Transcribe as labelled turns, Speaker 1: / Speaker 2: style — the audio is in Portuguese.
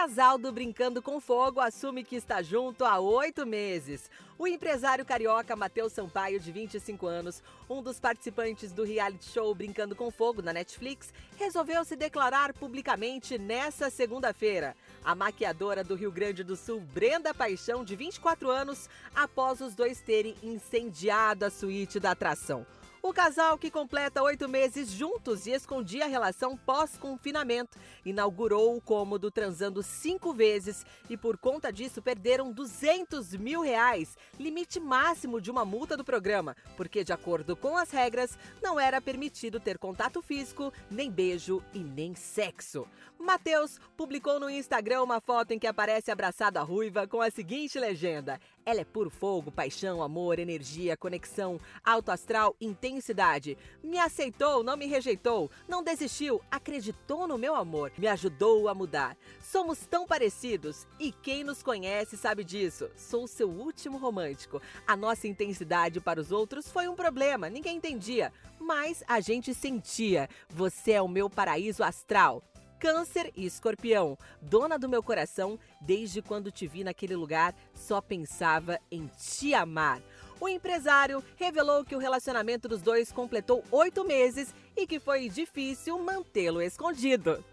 Speaker 1: casal do Brincando com Fogo assume que está junto há oito meses. O empresário carioca Matheus Sampaio, de 25 anos, um dos participantes do reality show Brincando com Fogo na Netflix, resolveu se declarar publicamente nessa segunda-feira. A maquiadora do Rio Grande do Sul, Brenda Paixão, de 24 anos, após os dois terem incendiado a suíte da atração. O casal, que completa oito meses juntos e escondia a relação pós-confinamento, inaugurou o cômodo transando cinco vezes e, por conta disso, perderam 200 mil reais, limite máximo de uma multa do programa, porque, de acordo com as regras, não era permitido ter contato físico, nem beijo e nem sexo. Matheus publicou no Instagram uma foto em que aparece abraçado à ruiva com a seguinte legenda: Ela é puro fogo, paixão, amor, energia, conexão, alto astral, intensidade intensidade. Me aceitou, não me rejeitou, não desistiu, acreditou no meu amor, me ajudou a mudar. Somos tão parecidos e quem nos conhece sabe disso. Sou seu último romântico. A nossa intensidade para os outros foi um problema, ninguém entendia, mas a gente sentia. Você é o meu paraíso astral. Câncer e Escorpião. Dona do meu coração, desde quando te vi naquele lugar, só pensava em te amar. O empresário revelou que o relacionamento dos dois completou oito meses e que foi difícil mantê-lo escondido.